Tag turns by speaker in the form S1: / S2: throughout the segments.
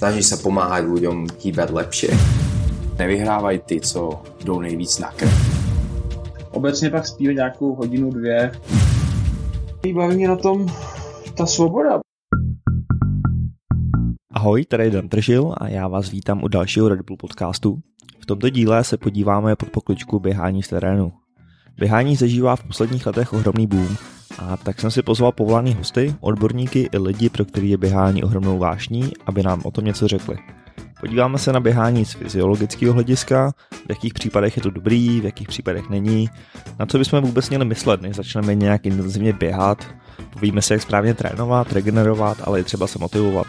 S1: Snaží sa pomáhať ľuďom hýbať lepšie.
S2: Nevyhrávají ty, co jdou nejvíc na krv.
S3: Obecně pak spíš nějakou hodinu, dvě. Baví mě na tom ta svoboda.
S4: Ahoj, tady je Dan Tržil a já vás vítám u dalšího Red Bull podcastu. V tomto díle se podíváme pod pokličku běhání z terénu. Běhání zažívá v posledních letech ohromný boom a tak jsem si pozval povolaný hosty, odborníky i lidi, pro který je běhání ohromnou vášní, aby nám o tom něco řekli. Podíváme se na běhání z fyziologického hlediska, v jakých případech je to dobrý, v jakých případech není, na co bychom vůbec měli myslet, než začneme nějak intenzivně běhat, povíme si, jak správně trénovat, regenerovat, ale i třeba se motivovat.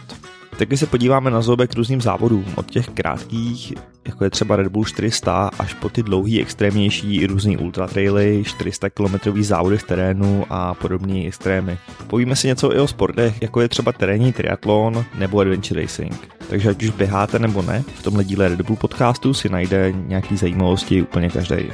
S4: Taky se podíváme na zoubek různým závodům, od těch krátkých, jako je třeba Red Bull 400, až po ty dlouhý, extrémnější různý ultra traily, 400 km závody v terénu a podobné extrémy. Povíme si něco i o sportech, jako je třeba terénní triatlon nebo adventure racing. Takže ať už běháte nebo ne, v tomhle díle Red Bull podcastu si najde nějaký zajímavosti úplně každý.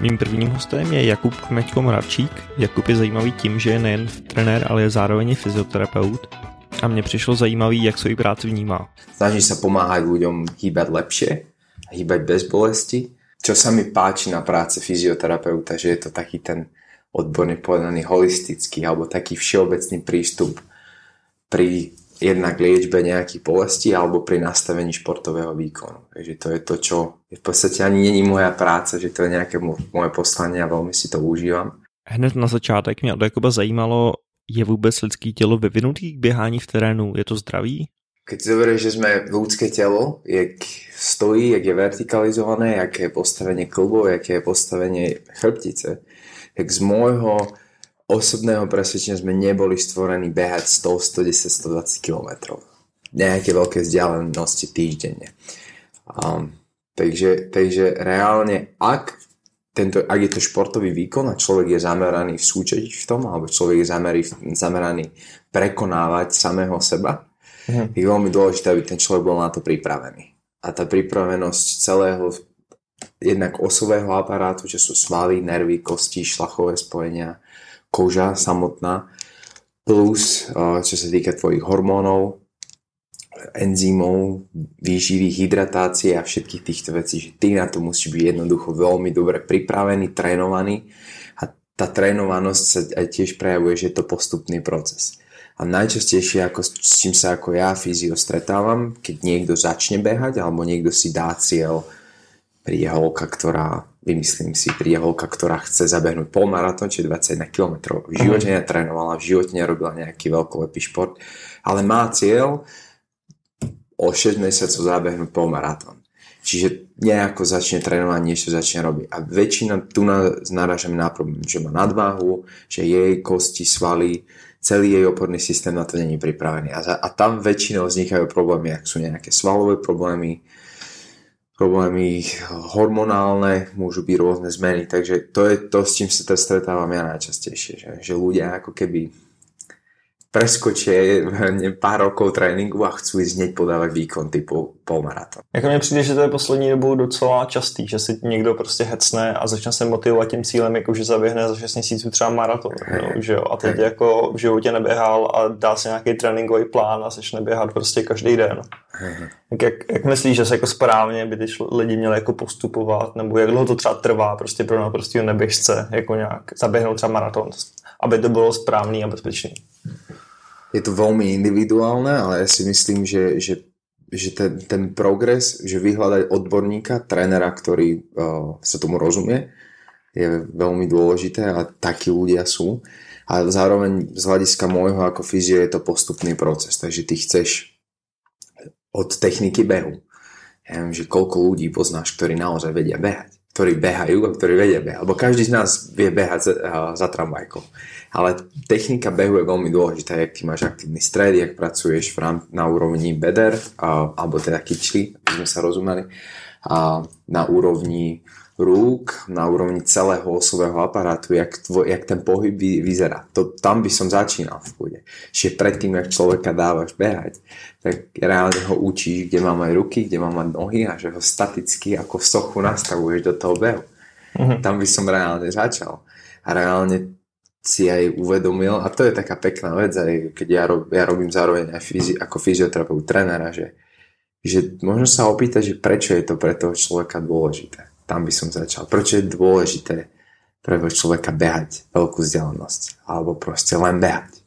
S4: Mým prvním hostem je Jakub Kmečko Moravčík. Jakub je zajímavý tím, že je nejen trenér, ale je zároveň fyzioterapeut a mně přišlo zajímavý, jak svou práci vnímá.
S1: Snaží sa pomáhať ľuďom hýbať lepšie, hýbať bez bolesti. Čo sa mi páči na práce fyzioterapeuta, že je to taký ten odborne povedaný holistický alebo taký všeobecný prístup pri jednak liečbe nejakých bolestí alebo pri nastavení športového výkonu. Takže to je to, čo je v podstate ani není moja práca, že to je nejaké moje poslanie a veľmi si to užívam.
S4: Hned na začátek mě od Jakuba zajímalo, je vůbec lidský tělo vyvinutý k běhání v terénu? Je to zdravý?
S1: Keď si zoberieš, že sme ľudské telo, jak stojí, jak je vertikalizované, jak je postavenie klbov, jak je postavenie chrbtice, tak z môjho osobného presvedčenia sme neboli stvorení behať 100, 110, 120 km. Nejaké veľké vzdialenosti týždenne. Um, takže, takže reálne, ak tento, ak je to športový výkon a človek je zameraný v súťažiť v tom, alebo človek je zameraný, zameraný prekonávať samého seba, mm. je veľmi dôležité, aby ten človek bol na to pripravený. A tá pripravenosť celého jednak osového aparátu, čo sú svaly, nervy, kosti, šlachové spojenia, koža samotná, plus čo sa týka tvojich hormónov, enzymov, výživy, hydratácie a všetkých týchto vecí, že ty na to musíš byť jednoducho veľmi dobre pripravený, trénovaný a tá trénovanosť sa aj tiež prejavuje, že je to postupný proces. A najčastejšie, ako, s čím sa ako ja fyzio stretávam, keď niekto začne behať alebo niekto si dá cieľ, príde holka, ktorá, vymyslím si, príde holka, ktorá chce zabehnúť polmaratón, či 21 km. V živote mhm. netrénovala, v živote nerobila nejaký veľkolepý šport, ale má cieľ, o 6 mesiacov zabehnúť polmaratón. Čiže nejako začne trénovať, niečo začne robiť. A väčšina tu narážame na problém, že má nadváhu, že jej kosti, svaly, celý jej oporný systém na to není pripravený. A, za, a tam väčšinou vznikajú problémy, ak sú nejaké svalové problémy, problémy hormonálne, môžu byť rôzne zmeny. Takže to je to, s čím sa to stretávam ja najčastejšie. Že, že ľudia ako keby preskočí pár rokov tréninku a chcú ísť hneď podávať výkon typu polmaratón.
S3: Jako mně přijde, že to je poslední dobou docela častý, že si někdo prostě hecne a začne se motivovat tím cílem, jako že zaběhne za 6 měsíců třeba maraton. No, že jo? A teď hey. jako v životě neběhal a dá si nějaký tréninkový plán a začne běhat prostě každý den. Hey. Tak jak, jak myslíš, že se jako správně by ty lidi měli jako postupovat, nebo jak dlouho to třeba trvá prostě pro naprostého neběžce, jako nějak zaběhnout třeba maraton, aby to bylo správný a bezpečný?
S1: Je to veľmi individuálne, ale ja si myslím, že, že, že ten, ten progres, že vyhľadať odborníka, trénera, ktorý uh, sa tomu rozumie, je veľmi dôležité a takí ľudia sú. A zároveň z hľadiska môjho ako fyzio je to postupný proces, takže ty chceš od techniky behu. Ja viem, že koľko ľudí poznáš, ktorí naozaj vedia behať ktorí behajú a ktorí vedia behať. Lebo každý z nás vie behať za, za tramvajkou. Ale technika behu je veľmi dôležitá, jak ty máš aktívny stred, jak pracuješ v rám, na úrovni beder, a, alebo teda kyčli, aby sme sa rozumeli, a na úrovni rúk, na úrovni celého osového aparátu, jak, tvo, jak ten pohyb vy, vyzerá. To, tam by som začínal Čiže predtým, jak človeka dávaš behať, tak reálne ho učíš, kde má mať ruky, kde má mať nohy a že ho staticky ako sochu nastavuješ do toho behu. Uh-huh. Tam by som reálne začal. A reálne si aj uvedomil, a to je taká pekná vec, aj keď ja, rob, ja robím zároveň aj fyzi, ako fyzioterapeut trénera, že že možno sa opýtať, že prečo je to pre toho človeka dôležité. Tam by som začal. Prečo je dôležité pre toho človeka behať veľkú vzdialenosť. Alebo proste len behať.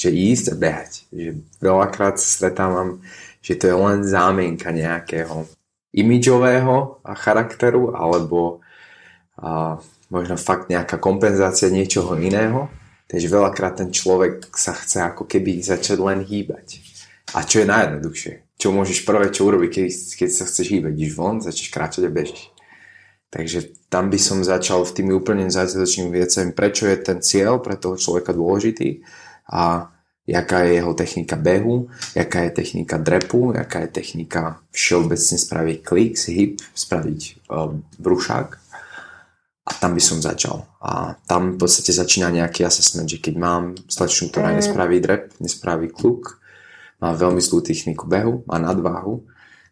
S1: Že ísť a behať. Že veľakrát sa stretávam, že to je len zámienka nejakého imidžového charakteru alebo a, možno fakt nejaká kompenzácia niečoho iného. Takže veľakrát ten človek sa chce ako keby začať len hýbať. A čo je najjednoduchšie? čo môžeš prvé, čo urobiť, keď, keď sa chceš hýbať. Ideš von, začneš kráčať a bežíš. Takže tam by som začal v tými úplne začiatočnými vecami, prečo je ten cieľ pre toho človeka dôležitý a jaká je jeho technika behu, jaká je technika drepu, jaká je technika všeobecne spraviť klik, hip, spraviť uh, brušák. A tam by som začal. A tam v podstate začína nejaký assessment, že keď mám slečnu, ktorá nespraví drep, nespraví kluk, má veľmi zlú techniku behu, má nadváhu,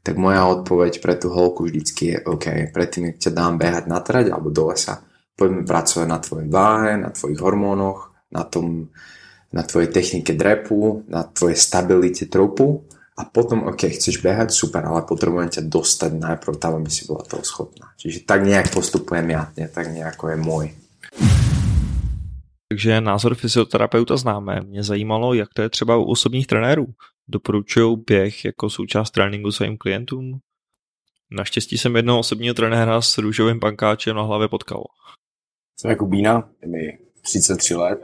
S1: tak moja odpoveď pre tú holku vždycky je OK, predtým, ťa dám behať na trať alebo do lesa, poďme pracovať na tvojej váhe, na tvojich hormónoch, na tom, na tvojej technike drepu, na tvojej stabilite trupu a potom, OK, chceš behať, super, ale potrebujem ťa dostať najprv tam, aby si bola toho schopná. Čiže tak nejak postupujem ja, nie tak nejako je môj.
S4: Takže názor fyzioterapeuta známe. Mě zajímalo, jak to je třeba u osobních trenérů. Doporučují běh jako součást tréninku svým klientům? Naštěstí jsem jednoho osobního trenéra s růžovým pankáčem na hlavě potkal.
S2: Jsem Jakubína, je mi 33 let,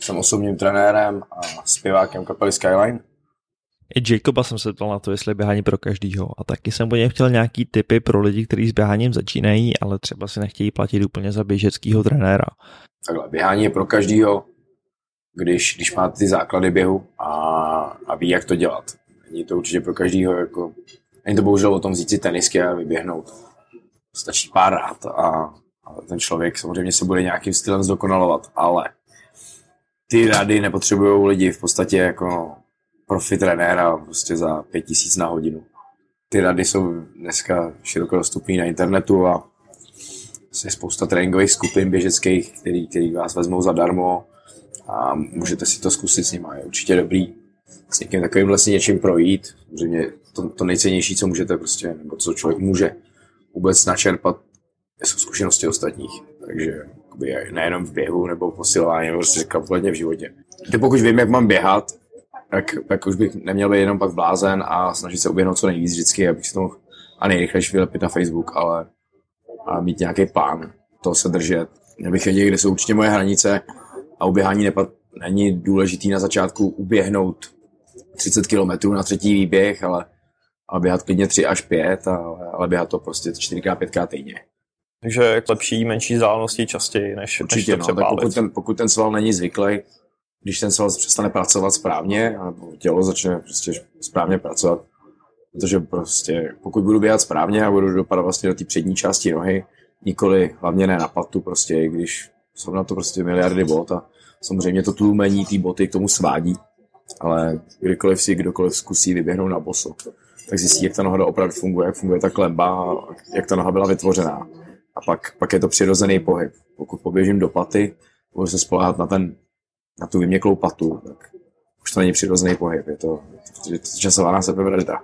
S2: jsem osobním trenérem a zpěvákem kapely Skyline.
S4: I Jacoba jsem se ptal na to, jestli je běhání pro každýho a taky jsem po něm chtěl nějaký tipy pro lidi, kteří s běháním začínají, ale třeba si nechtějí platit úplně za běžeckého trenéra.
S2: Takhle, běhání je pro každýho, když, když má ty základy běhu a, a ví, jak to dělat. Není to určitě pro každýho, jako, není to bohužel o tom vzít si tenisky a vyběhnout. Stačí pár rád a, a ten člověk samozřejmě se bude nějakým stylem zdokonalovat, ale ty rady nepotřebují lidi v podstatě jako profi trenéra prostě za pět tisíc na hodinu. Ty rady jsou dneska široko dostupné na internetu a je spousta tréninkových skupin běžeckých, který, který vás vezmou zadarmo a můžete si to zkusit s nimi. Je určitě dobrý s někým takovým vlastně něčím projít. Samozřejmě to, to nejcennější, co můžete prostě, nebo co člověk může vůbec načerpat, jsou zkušenosti ostatních. Takže nejenom v běhu nebo v posilování, nebo prostě kompletně v životě. Ty pokud vím, jak mám běhat, tak, tak už bych neměl být jenom pak blázen a snažit se uběhnout co nejvíc vždycky, abych si to a nejrychlejší vylepit na Facebook, ale a mít nějaký plán, to se držet. Já bych věděl, kde jsou určitě moje hranice a uběhání nepad, není důležitý na začátku uběhnout 30 km na třetí výběh, ale, ale běhat klidně 3 až 5, ale, ale běhat to prostě 4x, 5x týdně.
S3: Takže lepší menší vzdálenosti častěji, než,
S2: Určitě,
S3: než to
S2: no, tak pokud, ten, pokud ten sval není zvyklý, když ten sval přestane pracovat správně, nebo tělo začne prostě správně pracovat, protože prostě pokud budu běhat správně a budu dopadat vlastně do té přední části nohy, nikoli hlavně ne na patu, prostě, i když jsou na to prostě miliardy bot a samozřejmě to tlumení té boty k tomu svádí, ale kdykoliv si kdokoliv zkusí vyběhnout na boso, tak zjistí, jak ta noha opravdu funguje, jak funguje ta klemba, jak ta noha byla vytvořená. A pak, pak je to přirozený pohyb. Pokud poběžím do paty, budu se spolehat na, ten, na tu vyměklou patu, tak už to není přirozený pohyb, je to, je to časovaná sebevražda.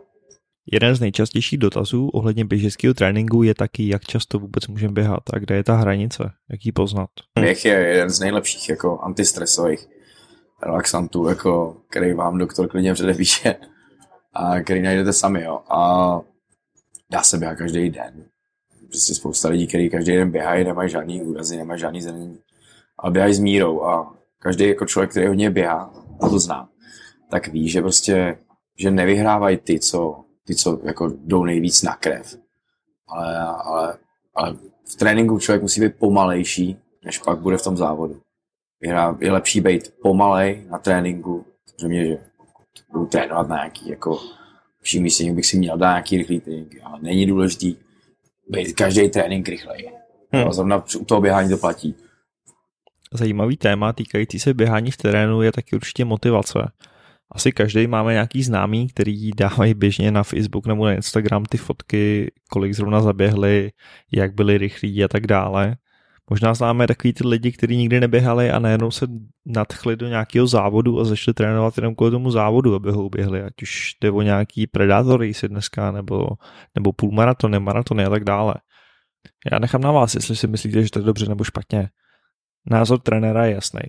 S4: Jeden z nejčastějších dotazů ohledně běžeckého tréninku je taky, jak často vůbec můžeme běhat a kde je ta hranice, jak ji poznat.
S2: Běh je jeden z nejlepších jako antistresových relaxantů, jako, který vám doktor klidně předepíše a který najdete sami. Jo. A dá se běhat každý den. Prostě spousta lidí, kteří každý den běhají, nemají žádný úrazy, nemají žádný zranění. A běhají s mírou a každý jako člověk, který hodně běhá, a to znám, tak ví, že prostě že nevyhrávají ty, co ty, co jako jdou nejvíc na krev. Ale, ale, ale v tréninku člověk musí být pomalejší, než pak bude v tom závodu. Je lepší být pomalej na tréninku, samozřejmě, že budu trénovat na nějaký jako vším místě, bych si měl dát nějaký rychlý trénink, ale není důležitý být každý trénink rychlej. Hmm. Zrovna u toho běhání to platí.
S4: Zajímavý téma týkající se běhání v terénu je taky určitě motivace asi každý máme nějaký známý, který dávají běžně na Facebook nebo na Instagram ty fotky, kolik zrovna zaběhli, jak byli rychlí a tak dále. Možná známe takový ty lidi, kteří nikdy neběhali a najednou se nadchli do nějakého závodu a začali trénovat jenom kvůli tomu závodu, aby ho uběhli, ať už jde o nějaký Predator si dneska, nebo, nebo půlmaratony, maratony a tak dále. Já nechám na vás, jestli si myslíte, že to je dobře nebo špatně. Názor trenéra je jasný.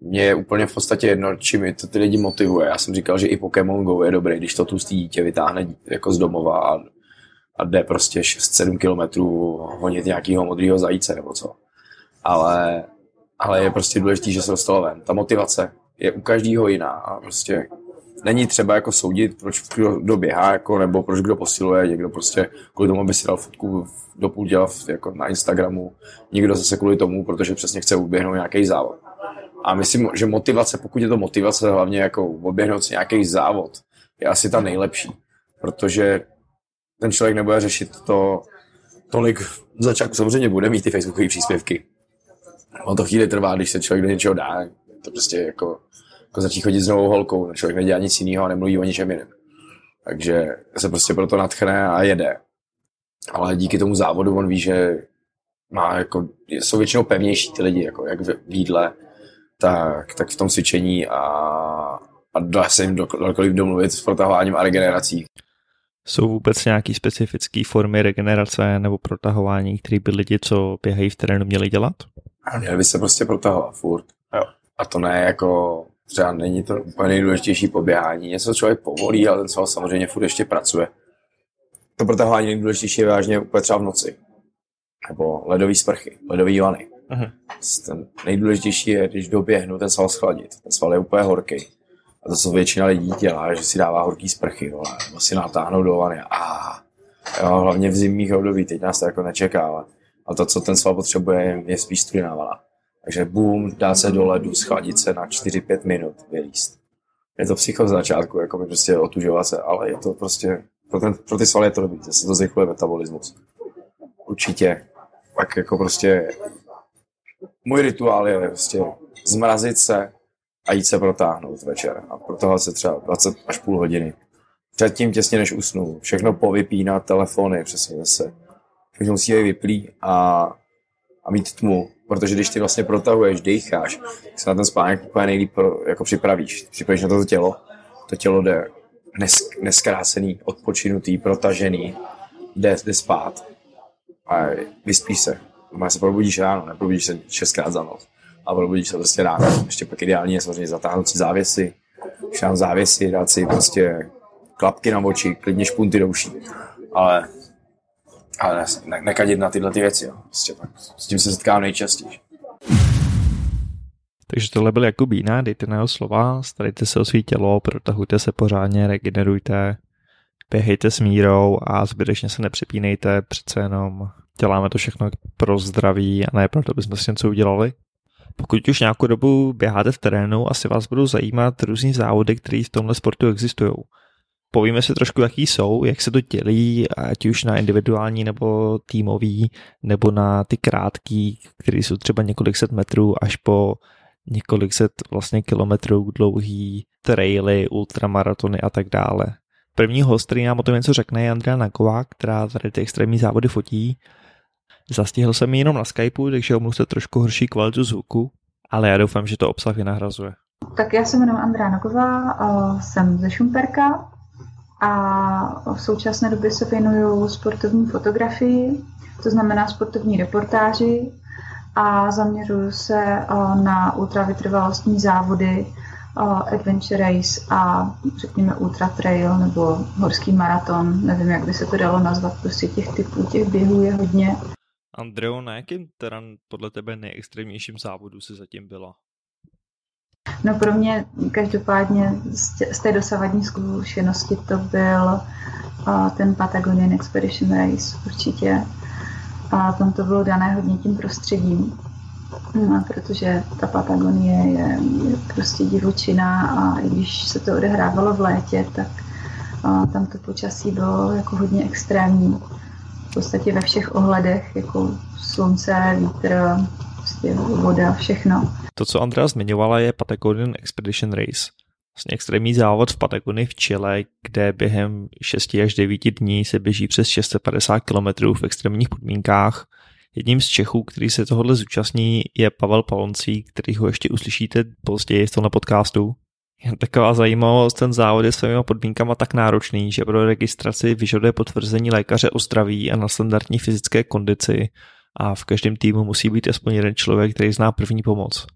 S2: Mně je úplně v podstatě jedno, čím to ty lidi motivuje. Já jsem říkal, že i Pokémon Go je dobrý, když to tlustý dítě vytáhne jako z domova a, a jde prostě 6-7 kilometrů honit nějakého modrého zajíce nebo co. Ale, ale je prostě důležité, že se dostalo ven. Ta motivace je u každého jiná a prostě není třeba jako soudit, proč kdo běhá, jako, nebo proč kdo posiluje, někdo prostě kvůli tomu, aby si dal fotku do půl děla jako na Instagramu, někdo zase kvůli tomu, protože přesně chce uběhnout nějaký závod. A myslím, že motivace, pokud je to motivace, hlavně jako oběhnout si nějaký závod, je asi ta nejlepší. Protože ten člověk nebude řešit to tolik začátku. Samozřejmě bude mít ty facebookové příspěvky. On to chvíli trvá, když se člověk do něčeho dá. To prostě jako, jako začít chodit s novou holkou. Člověk nedělá nic jiného a nemluví o ničem jiném. Takže se prostě proto natchne a jede. Ale díky tomu závodu on ví, že má jako, jsou většinou pevnější ty lidi, jako jak v jídle, tak, tak v tom cvičení a, a dá se jim dokoliv domluvit s protahováním a regenerací.
S4: Jsou vůbec nějaké specifické formy regenerace nebo protahování, které by lidi, co běhají v terénu, měli dělat?
S2: A měli by se prostě protahovat furt. Jo. A to ne jako, třeba není to úplně nejdůležitější poběhání. Něco člověk povolí, ale ten sval samozřejmě furt ještě pracuje. To protahování nejdůležitější je vážně úplně třeba v noci. Nebo ledový sprchy, ledový vany. Uh-huh. Ten nejdůležitější je, když doběhnu ten sval schladit. Ten sval je úplně horký. A to, co většina lidí dělá, že si dává horký sprchy, vole, nebo si natáhnou do vany. A jo, hlavně v zimních období, teď nás to jako nečeká, ale, ale to, co ten sval potřebuje, je spíš studená vana. Takže boom, dá se do ledu, schladit se na 4-5 minut, vylíst. Je to psycho z začátku, jako by prostě otužovat se, ale je to prostě, pro, ten, pro ty svaly je to dobrý, se to zrychluje metabolismus. Určitě. Pak jako prostě můj rituál je prostě zmrazit se a jít se protáhnout večer. A protahovat se třeba 20 až půl hodiny. Předtím těsně než usnu. Všechno povypínat, telefony přesně zase. Všechno musí být vyplý a, a mít tmu. Protože když ty vlastně protahuješ, decháš, tak se na ten spánek úplně nejlíp pro, jako připravíš. Připravíš na to tělo. To tělo jde nes, neskrácený, odpočinutý, protažený, jde, jde spát a vyspíš se má se probudíš ráno, neprobudíš se šestkrát za noc. A probudíš se prostě ráno. Ještě pak ideální je samozřejmě zatáhnout si závěsy, mám závěsy, dát si prostě klapky na oči, klidně špunty do uší. Ale, ale ne, ne, nekadit na tyhle ty věci. Jo. Prostě tak, s tím se setkám nejčastěji.
S4: Takže tohle byl Jakubína, dejte na jeho slova, starejte se o svý tělo, protahujte se pořádně, regenerujte, běhejte s mírou a zbytečně se nepřepínejte, přece jenom děláme to všechno pro zdraví a ne proto, aby jsme si něco udělali. Pokud už nějakou dobu běháte v terénu, asi vás budou zajímat různý závody, které v tomhle sportu existují. Povíme si trošku, jaký jsou, jak se to dělí, ať už na individuální nebo týmový, nebo na ty krátký, které jsou třeba několik set metrů až po několik set vlastně kilometrů dlouhý traily, ultramaratony a tak dále. První host, který nám o tom něco řekne, je Andrea Naková, která tady ty extrémní závody fotí Zastihl jsem ji jenom na Skypeu, takže omluvte trošku horší kvalitu zvuku, ale já doufám, že to obsah vynahrazuje.
S5: Tak já se jmenuji Andrá Nogová, jsem ze Šumperka a v současné době se věnuju sportovní fotografii, to znamená sportovní reportáži a zaměřuju se na ultravytrvalostní závody, adventure race a řekněme ultra trail nebo horský maraton, nevím, jak by se to dalo nazvat, prostě těch typů, těch běhů je hodně.
S4: Andreo, na jakým teda podle tebe nejextrémnějším závodu si zatím byla?
S5: No pro mě každopádně z té dosavadní zkušenosti to byl ten Patagonian Expedition Race určitě. A tam to bylo dané hodně tím prostředím, no, protože ta Patagonie je, je prostě divočina a i když se to odehrávalo v létě, tak tam to počasí bylo jako hodně extrémní podstatě ve všech ohledech, jako slunce, vítr, prostě voda, všechno.
S4: To, co Andrea zmiňovala, je Patagonian Expedition Race. Vlastně extrémní závod v Patagonii v Chile, kde během 6 až 9 dní se běží přes 650 km v extrémních podmínkách. Jedním z Čechů, který se tohohle zúčastní, je Pavel Paloncí, který ho ještě uslyšíte později v tomhle podcastu. Taková zajímavost, ten závod je svými podmínkama tak náročný, že pro registraci vyžaduje potvrzení lékaře o zdraví a na standardní fyzické kondici a v každém týmu musí být aspoň jeden člověk, který zná první pomoc.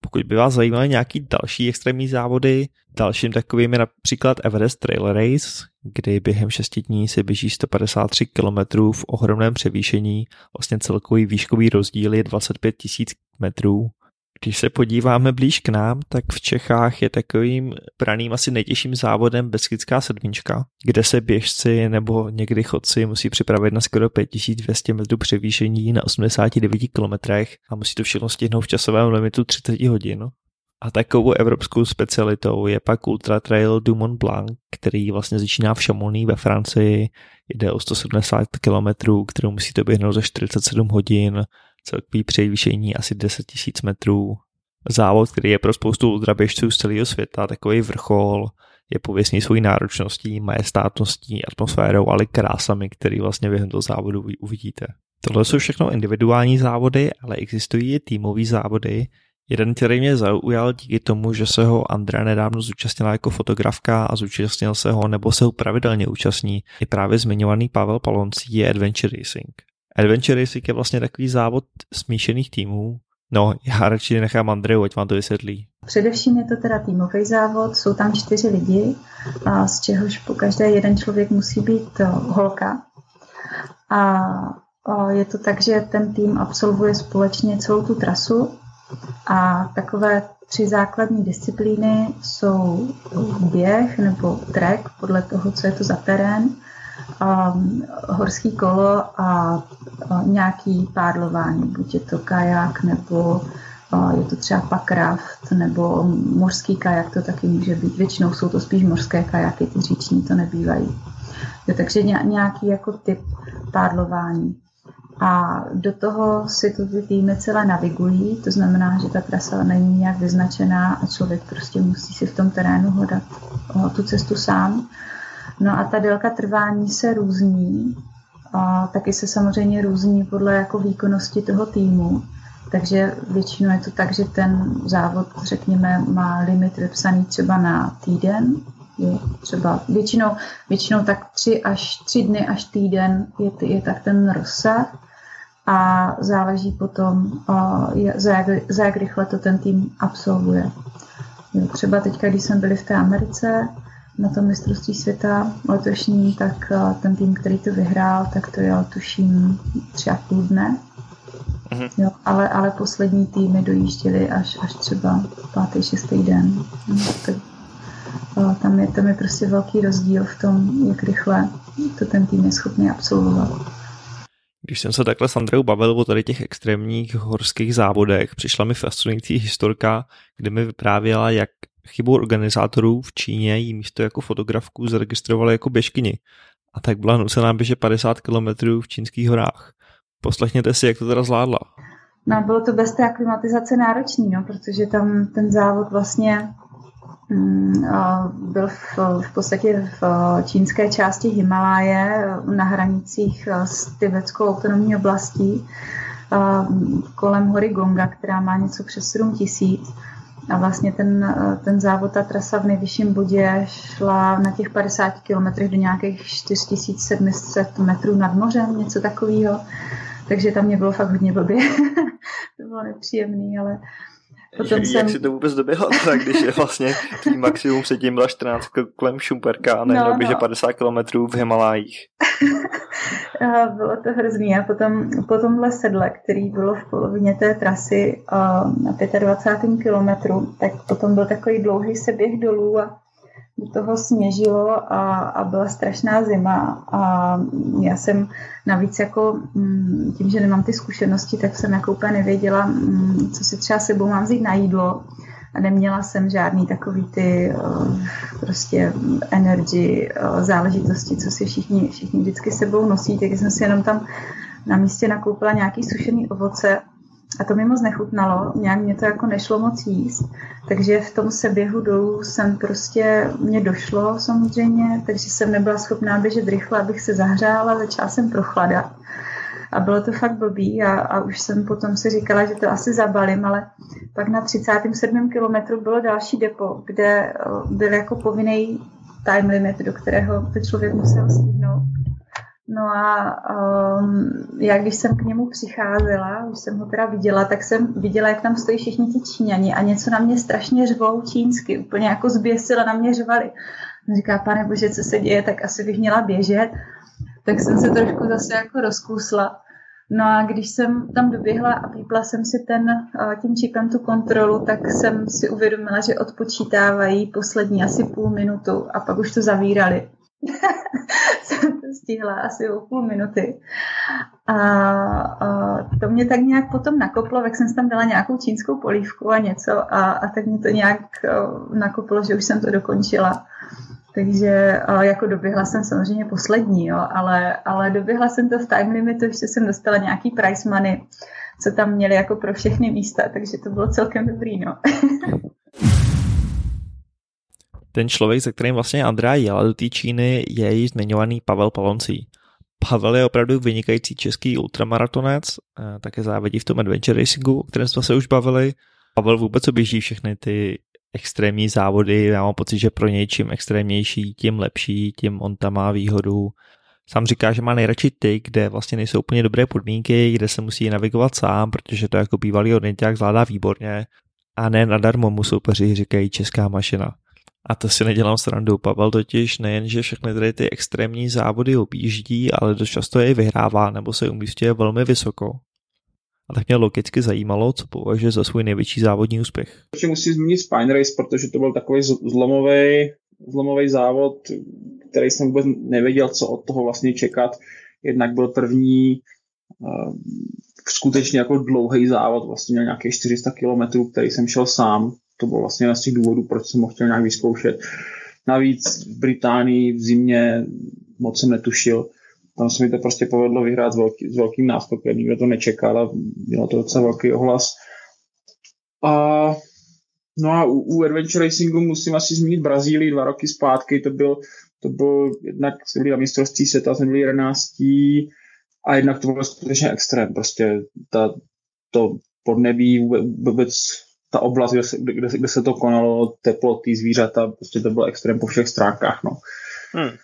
S4: Pokud by vás zajímaly nějaký další extrémní závody, dalším takovým je například Everest Trail Race, kdy během 6 dní se běží 153 km v ohromném převýšení, vlastně celkový výškový rozdíl je 25 000 metrů když se podíváme blíž k nám, tak v Čechách je takovým praným asi nejtěžším závodem Beskidská sedmička, kde se běžci nebo někdy chodci musí připravit na skoro 5200 metrů převýšení na 89 kilometrech a musí to všechno stihnout v časovém limitu 30 hodin. A takovou evropskou specialitou je pak Ultra Trail du Mont Blanc, který vlastně začíná v Chamonix ve Francii, jde o 170 km, kterou musíte běhnout za 47 hodin, celkový převýšení asi 10 000 metrů. Závod, který je pro spoustu ultraběžců z celého světa takový vrchol, je pověstný svojí náročností, majestátností, atmosférou, ale krásami, který vlastně během toho závodu uvidíte. Tohle jsou všechno individuální závody, ale existují i týmové závody. Jeden, který mě zaujal díky tomu, že se ho Andrea nedávno zúčastnila jako fotografka a zúčastnil se ho nebo se ho pravidelně účastní, je právě zmiňovaný Pavel Paloncí je Adventure Racing. Adventure Racing je vlastně takový závod smíšených týmů. No, já radši nechám Andreju, ať vám to vysvětlí.
S5: Především je to teda týmový závod, jsou tam čtyři lidi, z čehož po každé jeden člověk musí být eh, holka. A je to tak, že ten tým absolvuje společně celou tu trasu a takové tři základní disciplíny jsou běh nebo trek, podle toho, co je to za terén, um, horský kolo a, a nějaký pádlování, buď je to kajak nebo a je to třeba pak raft nebo mořský kajak, to taky může být. Většinou jsou to spíš mořské kajaky, ty říční to nebývají. Jo, takže nějaký jako typ pádlování. A do toho si to ty týmy celé navigují, to znamená, že ta trasa není nějak vyznačená a člověk prostě musí si v tom terénu hledat tu cestu sám. No a ta délka trvání se různí, a taky se samozřejmě různí podle jako výkonnosti toho týmu. Takže většinou je to tak, že ten závod, řekněme, má limit vypsaný třeba na týden. Je třeba většinou, většinou tak tři, až, tři dny až týden je, je tak ten rozsah a záleží potom, za jak, za jak rychle to ten tým absolvuje. Jo, třeba teďka, když jsme byli v té Americe, na tom mistrovství světa letošní, tak eh, ten tým, který to vyhrál, tak to jel tuším tři a půl dne. Mm-hmm. Jo, ale, ale poslední týmy dojížděly až, až třeba pátý, šestý den. No, tak, eh, tam, je, tam je prostě velký rozdíl v tom, jak rychle to ten tým je schopný absolvovat.
S4: Když jsem se takhle s Andreou bavil o tady těch extrémních horských závodech, přišla mi fascinující historka, kde mi vyprávěla, jak chybou organizátorů v Číně jí místo jako fotografku zaregistrovali jako běžkyni a tak byla nucená běžet 50 km v čínských horách. Poslechněte si, jak to teda zvládla.
S5: No, bylo to bez té aklimatizace náročný, no, protože tam ten závod vlastně mm, byl v, v podstatě v čínské části Himaláje na hranicích s tibetskou autonomní oblastí kolem hory Gonga, která má něco přes 7 tisíc a vlastně ten, ten závod, ta trasa v nejvyšším bodě šla na těch 50 kilometrech do nějakých 4700 metrů nad mořem, něco takového. Takže tam mě bylo fakt hodně blbě. to bylo nepříjemný, ale
S3: Potom jak, jsem... jak si to vůbec doběhla, tak když je vlastně tvý maximum předtím byla 14 kolem Šumperka a najednou no, no. 50 kilometrů v Himalájích.
S5: bylo to hrozný a potom po tomhle sedle, který bylo v polovině té trasy na 25. kilometru, tak potom byl takový dlouhý seběh dolů a do toho sněžilo a, a byla strašná zima. A já jsem navíc jako mm, tím, že nemám ty zkušenosti, tak jsem jako úplně nevěděla, mm, co si třeba sebou mám vzít na jídlo. A neměla jsem žádný takový ty eh, prostě energy eh, záležitosti, co si všichni, všichni vždycky sebou nosí, tak jsem si jenom tam na místě nakoupila nějaký sušený ovoce a to mi moc nechutnalo, nějak mě to jako nešlo moc jíst, takže v tom seběhu dolů jsem prostě, mě došlo samozřejmě, takže jsem nebyla schopná běžet rychle, abych se zahřála, začala jsem prochladat. a bylo to fakt blbý a, a už jsem potom si říkala, že to asi zabalím, ale pak na 37. kilometru bylo další depo, kde eh, byl jako povinný time limit, do kterého to člověk musel stihnout. No a um, já když jsem k němu přicházela, už jsem ho teda viděla, tak jsem viděla, jak tam stojí všichni ti Číňani a něco na mě strašně řvou čínsky, úplně jako zběsila na mě řvali. Říká, pane bože, co se děje, tak asi bych měla běžet. Tak jsem se trošku zase jako rozkusla. No a když jsem tam doběhla a pípla jsem si ten, tím čipem tu kontrolu, tak jsem si uvědomila, že odpočítávají poslední asi půl minutu a pak už to zavírali. jsem to stihla asi o půl minuty. A, a to mě tak nějak potom nakoplo, jak jsem tam dala nějakou čínskou polívku a něco a, a tak mě to nějak nakoplo, že už jsem to dokončila. Takže jako doběhla jsem samozřejmě poslední, jo, ale, ale doběhla jsem to v time limitu, ještě jsem dostala nějaký price money, co tam měli jako pro všechny místa, takže to bylo celkem dobrý, no.
S4: Ten člověk, se kterým vlastně Andrea jela do té Číny, je již zmiňovaný Pavel Paloncí. Pavel je opravdu vynikající český ultramaratonec, eh, také závodí v tom adventure racingu, o kterém jsme se už bavili. Pavel vůbec oběží všechny ty extrémní závody, já mám pocit, že pro něj čím extrémnější, tím lepší, tím on tam má výhodu. Sám říká, že má nejradši ty, kde vlastně nejsou úplně dobré podmínky, kde se musí navigovat sám, protože to jako bývalý orienták zvládá výborně a ne nadarmo mu soupeři říkají česká mašina. A to si nedělám srandu. Pavel totiž nejen, že všechny tady ty extrémní závody objíždí, ale dost často je vyhrává nebo se umístuje velmi vysoko. A tak mě logicky zajímalo, co považuje za svůj největší závodní úspěch.
S6: Ještě musím zmínit Spine Race, protože to byl takový zlomový, zlomový závod, který jsem vůbec nevěděl, co od toho vlastně čekat. Jednak byl první uh, skutečně jako dlouhý závod, vlastně měl nějakých 400 km, který jsem šel sám. To bylo vlastně jedna z těch důvodů, proč jsem ho chtěl nějak vyzkoušet. Navíc v Británii v zimě moc jsem netušil, tam se mi to prostě povedlo vyhrát s, velký, s velkým náskokem, nikdo to nečekal a mělo to docela velký ohlas. A, no a u, u Adventure Racingu musím asi zmínit Brazílii dva roky zpátky, to byl, to byl jednak jsme byli na mistrovství světa, jsme byli 11. a jednak to bylo skutečně extrém, prostě ta, to podnebí vůbec ta oblast, kde se, kde, kde se to konalo, teploty, zvířata, prostě to bylo extrém po všech stránkách, no. Hmm.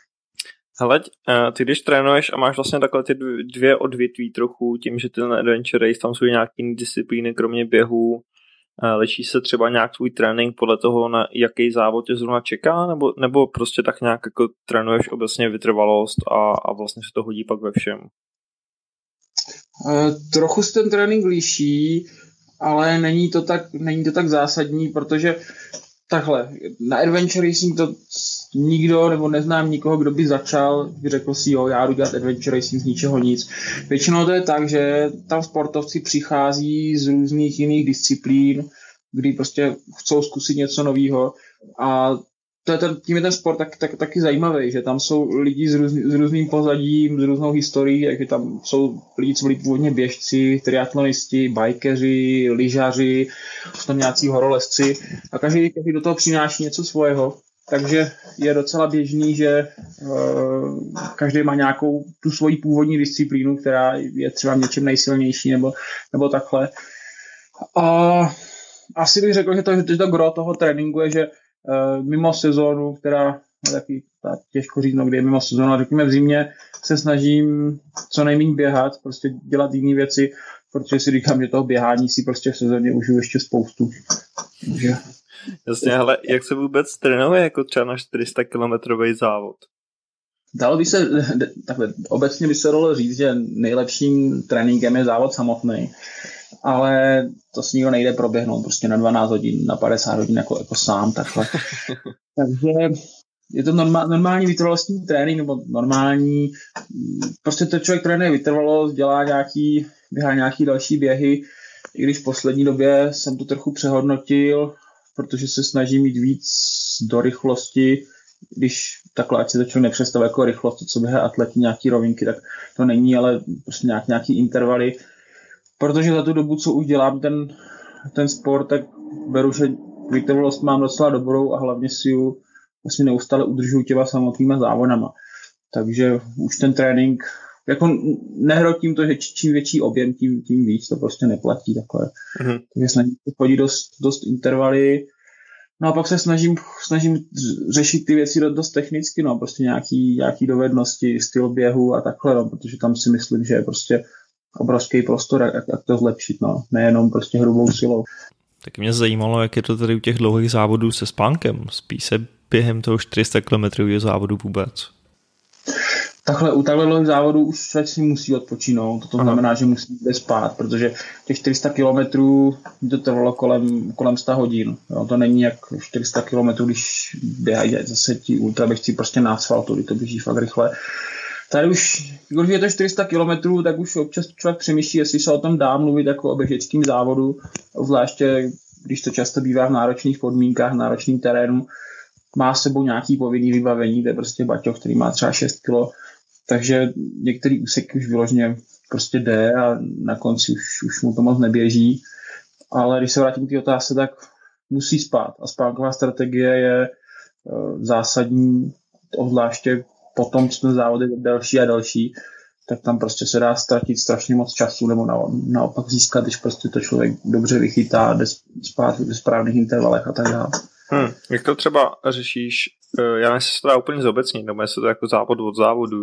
S3: Hele, eh, ty když trénuješ a máš vlastně takhle ty dvě odvětví trochu, tím, že ten adventure race, tam jsou nějaké disciplíny, kromě běhu, eh, lečí se třeba nějak tvůj trénink podle toho, na jaký závod tě zrovna čeká, nebo, nebo prostě tak nějak jako trénuješ obecně vytrvalost a, a vlastně se to hodí pak ve všem?
S6: Uh, trochu se ten trénink liší, ale není to tak, není to tak zásadní, protože takhle, na Adventure Racing to nikdo, nebo neznám nikoho, kdo by začal, by řekl si, jo, já jdu dělat Adventure Racing z ničeho nic. Většinou to je tak, že tam sportovci přichází z různých jiných disciplín, kdy prostě chcou zkusit něco nového a to je ten, tím je ten sport tak, tak, taky zajímavý, že tam jsou lidi s, různý, s různým pozadím, s různou historií, takže tam jsou lidi, co byli původně běžci, triatlonisti, bajkeři, lyžaři, tam nějací horolezci a každý, každý do toho přináší něco svého. Takže je docela běžný, že uh, každý má nějakou tu svoji původní disciplínu, která je třeba něčem nejsilnější nebo, nebo takhle. A asi bych řekl, že to, že to gro toho tréninku je, že mimo sezónu, která je taky ta, těžko říct, no, kdy je mimo sezónu, ale řekněme v zimě se snažím co nejméně běhat, prostě dělat jiné věci, protože si říkám, že toho běhání si prostě v sezóně užiju ještě spoustu. Takže
S3: Jasně, ale jak se vůbec trénuje jako třeba na 400 kilometrový závod?
S6: Dalo by se, takhle, obecně by se dalo říct, že nejlepším tréninkem je závod samotný, ale to si nikdo nejde proběhnout prostě na 12 hodin, na 50 hodin jako, jako sám, takhle. Takže je to normál, normální vytrvalostní trénink, nebo normální, prostě to člověk trénuje vytrvalost, dělá nějaký, běhá nějaký další běhy, i když v poslední době jsem to trochu přehodnotil, protože se snaží mít víc do rychlosti, když takhle, ať si to člověk nepředstavuje jako rychlost, to, co běhá atleti, nějaký rovinky, tak to není, ale prostě nějak, nějaký intervaly, protože za tu dobu, co už dělám ten, ten sport, tak beru, že vytrvalost mám docela dobrou a hlavně si ju vlastně neustále udržuju těma samotnýma závodama. Takže už ten trénink jako nehrotím to, že čím větší objem, tím, tím víc, to prostě neplatí takhle. Mm-hmm. Takže snažím se chodit dost, dost intervaly, No a pak se snažím, snažím řešit ty věci dost technicky, no, prostě nějaký, nějaký dovednosti, styl běhu a takhle, no, protože tam si myslím, že je prostě obrovský prostor, jak, jak to zlepšit, no, nejenom prostě hrubou silou.
S4: Tak mě zajímalo, jak je to tady u těch dlouhých závodů se spánkem. Spí se během toho 400 km závodu vůbec?
S6: takhle u takhle závodu už člověk si musí odpočinout, to znamená, že musí jít spát, protože těch 400 kilometrů to trvalo kolem, kolem 100 hodin. Jo, to není jak 400 kilometrů, když běhají zase ti ultraběžci prostě na asfaltu, kdy to běží fakt rychle. Tady už, když je to 400 kilometrů, tak už občas člověk přemýšlí, jestli se o tom dá mluvit jako o běžeckém závodu, zvláště když to často bývá v náročných podmínkách, v náročném terénu, má s sebou nějaký povinný vybavení, to je prostě baťoch, který má třeba 6 kg, takže některý úseky už vyloženě prostě jde a na konci už, už mu to moc neběží. Ale když se vrátím k té otázce, tak musí spát. A spánková strategie je uh, zásadní, obzvláště potom, co ten závod je delší a delší, tak tam prostě se dá ztratit strašně moc času, nebo na, naopak získat, když prostě to člověk dobře vychytá, jde spát v správných intervalech a tak dále.
S3: Hmm. Jak to třeba řešíš Eh, já nechci se to dá úplně zobecnit, nebo je to jako závod od závodu.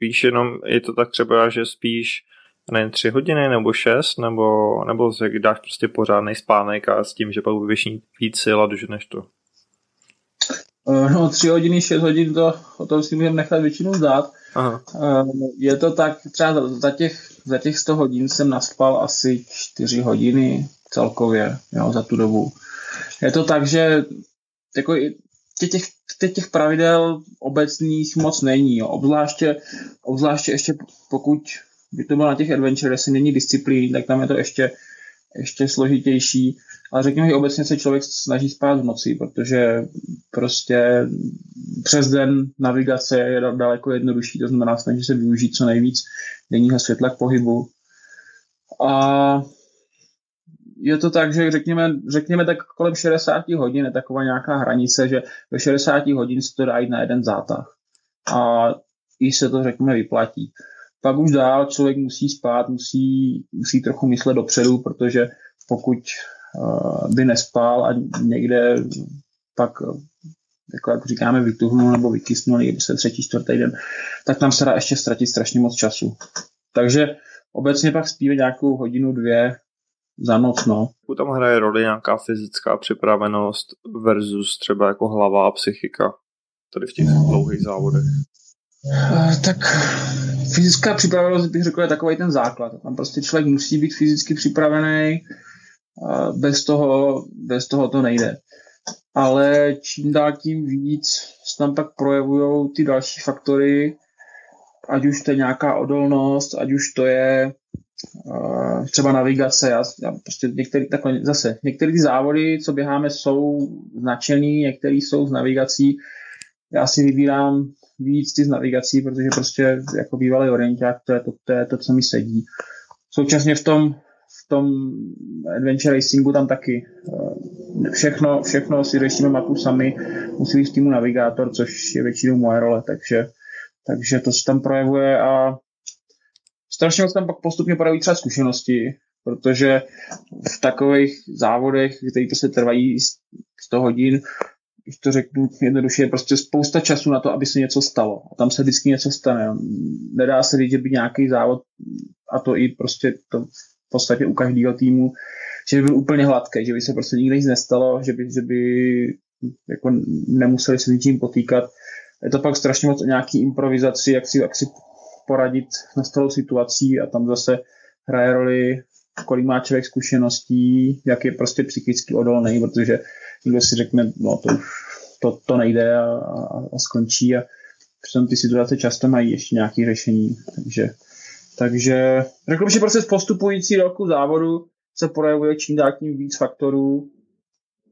S3: Víš, jenom je to tak třeba, že spíš nevím, tři hodiny nebo šest, nebo, nebo dáš prostě pořádný spánek a s tím, že pak budeš víc sil a doženeš to.
S6: Eh, no, tři hodiny, šest hodin, to, o tom si můžeme nechat většinou zdát. Aha. Eh, je to tak, třeba za těch, za těch 100 hodin jsem naspal asi 4 hodiny celkově, jo, za tu dobu. Je to tak, že jako těch, těch, těch pravidel obecných moc není. Jo. Obzvláště, obzvláště ještě pokud by to bylo na těch adventure, jestli není disciplín, tak tam je to ještě, ještě složitější. Ale řekněme, že obecně se člověk snaží spát v noci, protože prostě přes den navigace je daleko jednodušší, to znamená snaží se využít co nejvíc denního světla k pohybu. A je to tak, že řekněme, řekněme tak kolem 60 hodin je taková nějaká hranice, že ve 60 hodin se to dá jít na jeden zátah. A i se to, řekněme, vyplatí. Pak už dál člověk musí spát, musí, musí trochu myslet dopředu, protože pokud uh, by nespal a někde pak jako jak říkáme, vytuhnul nebo vykysnul někdy se třetí, čtvrtý den, tak tam se dá ještě ztratit strašně moc času. Takže obecně pak spíme nějakou hodinu, dvě za noc, no.
S3: Tam hraje roli nějaká fyzická připravenost versus třeba jako hlava a psychika tady v těch dlouhých závodech?
S6: Uh, tak fyzická připravenost bych řekl je takový ten základ. Tam prostě člověk musí být fyzicky připravený, uh, bez toho, bez toho to nejde. Ale čím dál tím víc se tam pak projevují ty další faktory, ať už to je nějaká odolnost, ať už to je třeba navigace, já, já prostě některý, takhle, zase, některé ty závody, co běháme, jsou značený, některé jsou z navigací, já si vybírám víc ty z navigací, protože prostě jako bývalý orienták, to je to, to, je to, co mi sedí. Současně v tom, v tom adventure racingu tam taky eh, všechno, všechno si řešíme mapu sami, musí být týmu navigátor, což je většinou moje role, takže, takže to se tam projevuje a strašně moc tam pak postupně podají třeba zkušenosti, protože v takových závodech, které prostě trvají 100 hodin, když to řeknu jednoduše, je prostě spousta času na to, aby se něco stalo. A tam se vždycky něco stane. Nedá se říct, že by nějaký závod, a to i prostě to v podstatě u každého týmu, že by byl úplně hladký, že by se prostě nikdy nic nestalo, že by, že by jako nemuseli se ničím potýkat. Je to pak strašně moc o nějaký improvizaci, jak si, jak si poradit na stolou situací a tam zase hraje roli, kolik má člověk zkušeností, jak je prostě psychicky odolný, protože někdo si řekne, no to už to, to nejde a, a, a skončí a přitom ty situace často mají ještě nějaké řešení, takže takže řekl bych, že prostě z postupující roku závodu se projevuje čím dál tím víc faktorů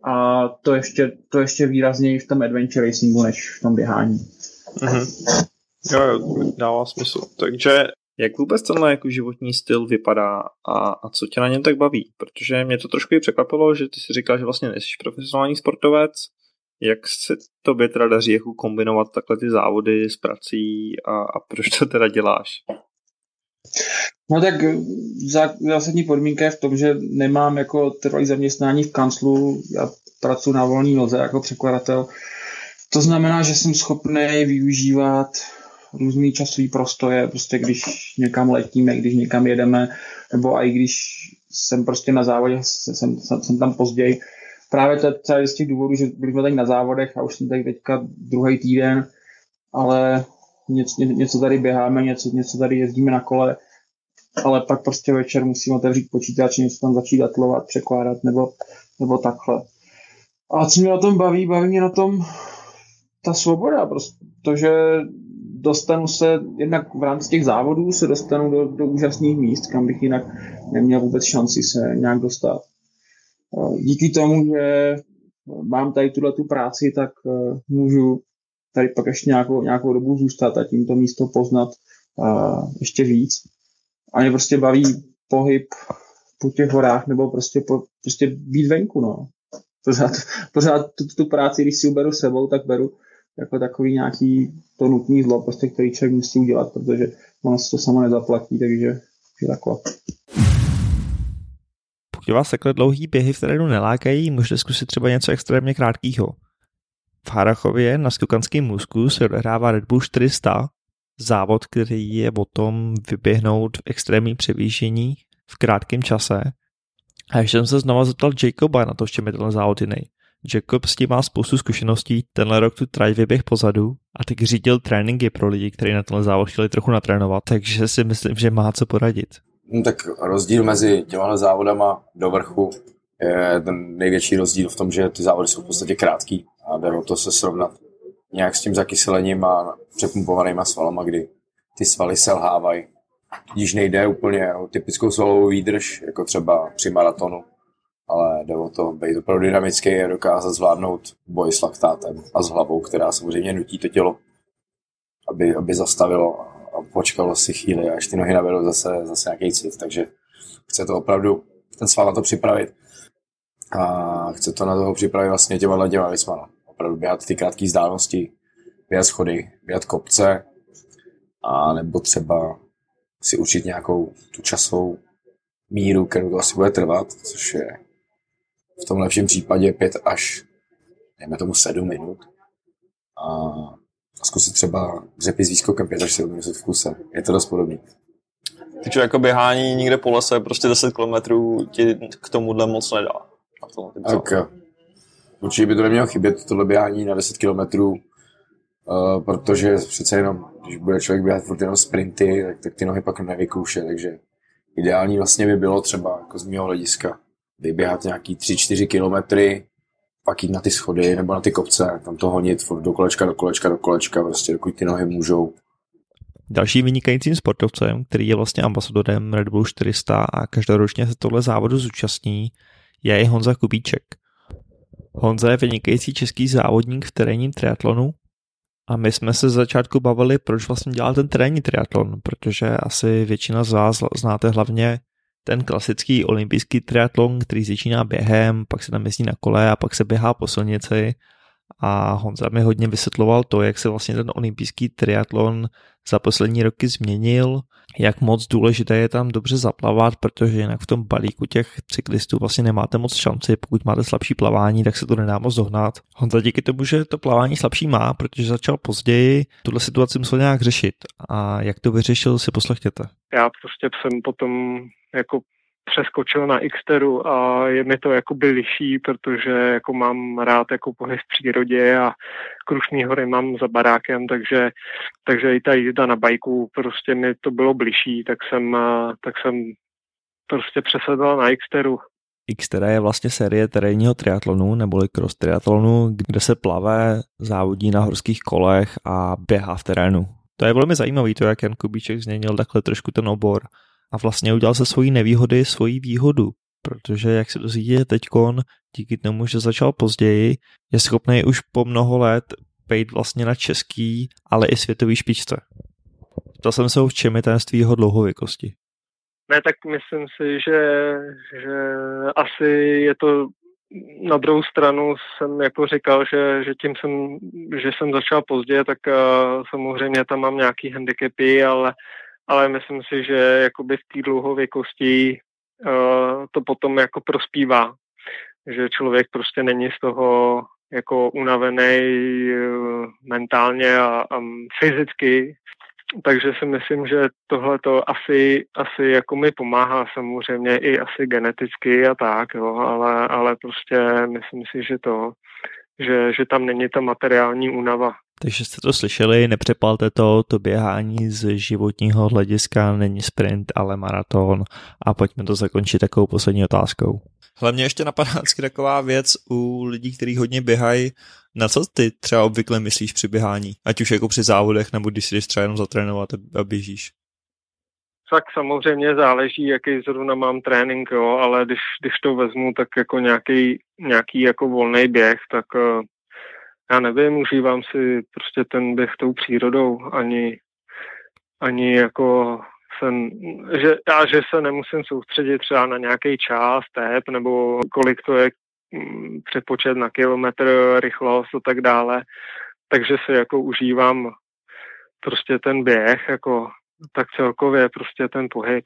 S6: a to ještě, to ještě výrazněji v tom adventure racingu než v tom běhání. Mm-hmm.
S3: Jo, jo, dává smysl. Takže jak vůbec tenhle jako životní styl vypadá a, a co tě na něm tak baví? Protože mě to trošku i překvapilo, že ty si říkal, že vlastně nejsi profesionální sportovec. Jak se tobě teda daří jako kombinovat takhle ty závody s prací a, a proč to teda děláš?
S6: No tak zásadní podmínka je v tom, že nemám jako trvalý zaměstnání v kanclu, já pracuji na volné noze jako překladatel. To znamená, že jsem schopný využívat různý časový prostoje, prostě když někam letíme, když někam jedeme, nebo i když jsem prostě na závodě, jsem, jsem, jsem tam později. Právě to je z těch důvodů, že byli jsme tady na závodech a už jsem tady teďka druhý týden, ale něco, něco tady běháme, něco, něco tady jezdíme na kole, ale pak prostě večer musím otevřít počítač, něco tam začít datlovat, překládat nebo, nebo takhle. A co mě na tom baví? Baví mě na tom ta svoboda, protože dostanu se, jednak v rámci těch závodů se dostanu do, do úžasných míst, kam bych jinak neměl vůbec šanci se nějak dostat. Díky tomu, že mám tady tuhle tu práci, tak eh, můžu tady pak ještě nějakou, nějakou dobu zůstat a tím to místo poznat uh, ještě víc. A mě prostě baví pohyb po těch horách nebo prostě, po, prostě být venku, no. Pořád, pořád tu, tu práci, když si uberu sebou, tak beru jako takový nějaký to nutný zlo, prostě, který člověk musí udělat, protože ono se to samo nezaplatí, takže je takhle.
S4: Pokud vás takhle dlouhý běhy v terénu nelákají, můžete zkusit třeba něco extrémně krátkého. V Harachově na Skokanském můzku se odehrává Red Bull 400, závod, který je o tom vyběhnout v extrémním převýšení v krátkém čase. A ještě jsem se znova zeptal Jacoba na to, v čem je ten závod jiný. Jacob s tím má spoustu zkušeností, tenhle rok tu trať vyběh pozadu a teď řídil tréninky pro lidi, kteří na tenhle závod chtěli trochu natrénovat, takže si myslím, že má co poradit.
S2: No, tak rozdíl mezi těma závodama do vrchu je ten největší rozdíl v tom, že ty závody jsou v podstatě krátký a jde o to se srovnat nějak s tím zakyselením a přepumpovanýma svalama, kdy ty svaly selhávají. Tudíž nejde úplně o typickou svalovou výdrž, jako třeba při maratonu, ale jde o to být opravdu dynamický a dokázat zvládnout boj s laktátem a s hlavou, která samozřejmě nutí to tělo, aby, aby zastavilo a počkalo si chvíli, až ty nohy navedou zase, zase nějaký cit. Takže chce to opravdu ten sval na to připravit a chce to na toho připravit vlastně těma těma věcma. Opravdu běhat ty krátké vzdálenosti, běhat schody, běhat kopce a nebo třeba si učit nějakou tu časovou míru, kterou to asi bude trvat, což je v tom lepším případě 5 až, dejme tomu 7 minut. A, zkusit třeba dřepy s výskokem 5 až 7 minut v kuse. Je to dost podobný.
S3: Takže jako běhání někde po lese, prostě 10 km ti k tomuhle moc nedá.
S2: Tak určitě by to nemělo chybět, tohle běhání na 10 km, uh, protože přece jenom, když bude člověk běhat furt jenom sprinty, tak, tak ty nohy pak nevykouše, takže ideální vlastně by bylo třeba jako z mého hlediska vyběhat nějaký 3-4 kilometry, pak jít na ty schody nebo na ty kopce, tam to honit furt do kolečka, do kolečka, do kolečka, prostě dokud ty nohy můžou.
S4: Dalším vynikajícím sportovcem, který je vlastně ambasadorem Red Bull 400 a každoročně se tohle závodu zúčastní, je i Honza Kubíček. Honza je vynikající český závodník v terénním triatlonu a my jsme se z začátku bavili, proč vlastně dělal ten terénní triatlon, protože asi většina z vás znáte hlavně ten klasický olympijský triatlon, který začíná během, pak se tam jezdí na kole a pak se běhá po silnici. A Honza mi hodně vysvětloval to, jak se vlastně ten olympijský triatlon za poslední roky změnil, jak moc důležité je tam dobře zaplavat, protože jinak v tom balíku těch cyklistů vlastně nemáte moc šanci, pokud máte slabší plavání, tak se to nedá moc dohnat. Honza díky tomu, že to plavání slabší má, protože začal později, tuhle situaci musel nějak řešit a jak to vyřešil, si poslechněte.
S7: Já prostě jsem potom jako přeskočil na Xteru a je mi to jakoby liší, protože jako mám rád jako pohyb v přírodě a Krušní hory mám za barákem, takže, takže i ta jízda na bajku prostě mi to bylo bližší, tak jsem, tak jsem prostě přesedl na Xteru.
S4: Xtera je vlastně série terénního triatlonu neboli cross triatlonu, kde se plave, závodí na horských kolech a běhá v terénu. To je velmi zajímavý, to jak Jan Kubíček změnil takhle trošku ten obor a vlastně udělal se svojí nevýhody svoji výhodu, protože jak se dozvíte teďkon, díky tomu, že začal později, je schopný už po mnoho let být vlastně na český, ale i světový špičce. Ptal jsem se ho, v čem je tajemství jeho dlouhověkosti.
S7: Ne, tak myslím si, že, že asi je to na druhou stranu jsem jako říkal, že, že tím jsem, že jsem začal pozdě, tak uh, samozřejmě tam mám nějaký handicapy, ale ale myslím si, že jakoby v té dlouhověkosti uh, to potom jako prospívá, že člověk prostě není z toho jako unavený uh, mentálně a, a fyzicky, takže si myslím, že tohle to asi, asi jako mi pomáhá samozřejmě i asi geneticky a tak, jo, ale, ale prostě myslím si, že to, že, že tam není ta materiální únava.
S4: Takže jste to slyšeli, nepřepalte to, to běhání z životního hlediska není sprint, ale maraton. A pojďme to zakončit takovou poslední otázkou. Hlavně ještě napadá vždycky taková věc u lidí, kteří hodně běhají. Na co ty třeba obvykle myslíš při běhání? Ať už jako při závodech, nebo když si jdeš třeba jenom zatrénovat a běžíš?
S7: Tak samozřejmě záleží, jaký zrovna mám trénink, jo, ale když, když to vezmu, tak jako nějaký, nějaký jako volný běh, tak uh, já nevím, užívám si prostě ten běh tou přírodou, ani, ani jako jsem, že, já, že se nemusím soustředit třeba na nějaký čas, tep, nebo kolik to je mm, přepočet na kilometr, rychlost a tak dále. Takže si jako užívám prostě ten běh, jako tak celkově prostě ten pohyb.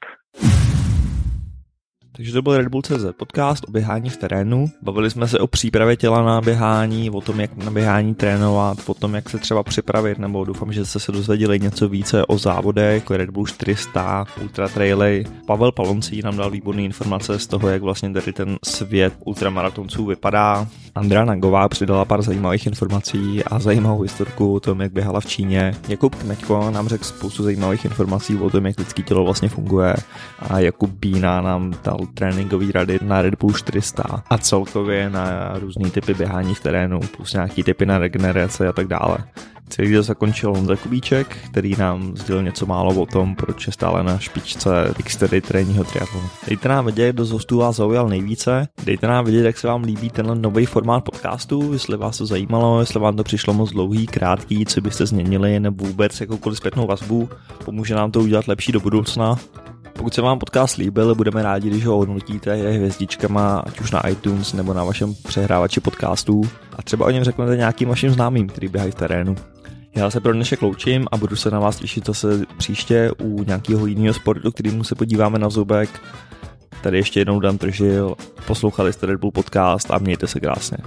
S4: Takže to byl Red Bull CZ podcast o běhání v terénu. Bavili jsme se o přípravě těla na běhání, o tom, jak na běhání trénovat, o tom, jak se třeba připravit, nebo doufám, že jste se dozvěděli něco více o závodech, jako Red Bull 400, Ultra Traily. Pavel Paloncí nám dal výborné informace z toho, jak vlastně tady ten svět ultramaratonců vypadá. Andrea Nagová přidala pár zajímavých informací a zajímavou historku o tom, jak běhala v Číně. Jakub Kmeďko nám řekl spoustu zajímavých informací o tom, jak lidský tělo vlastně funguje a Jakub Bína nám dal tréninkové rady na Red Bull 400 a celkově na různé typy běhání v terénu, plus nějaký typy na regenerace a tak dále. Celý to zakončil Honza Kubíček, který nám sdělil něco málo o tom, proč je stále na špičce Xterdy trénního triatlonu. Dejte nám vědět, kdo z hostů vás zaujal nejvíce. Dejte nám vědět, jak se vám líbí tenhle nový formát podcastu, jestli vás to zajímalo, jestli vám to přišlo moc dlouhý, krátký, co byste změnili, nebo vůbec jakoukoliv zpětnou vazbu. Pomůže nám to udělat lepší do budoucna. Pokud se vám podcast líbil, budeme rádi, když ho hodnotíte hvězdičkama, ať už na iTunes nebo na vašem přehrávači podcastů a třeba o něm řeknete nějakým vašim známým, který běhají v terénu. Já se pro dnešek loučím a budu se na vás těšit zase příště u nějakého jiného sportu, kterýmu se podíváme na zubek. Tady ještě jednou Dan Tržil, poslouchali jste Red Bull podcast a mějte se krásně.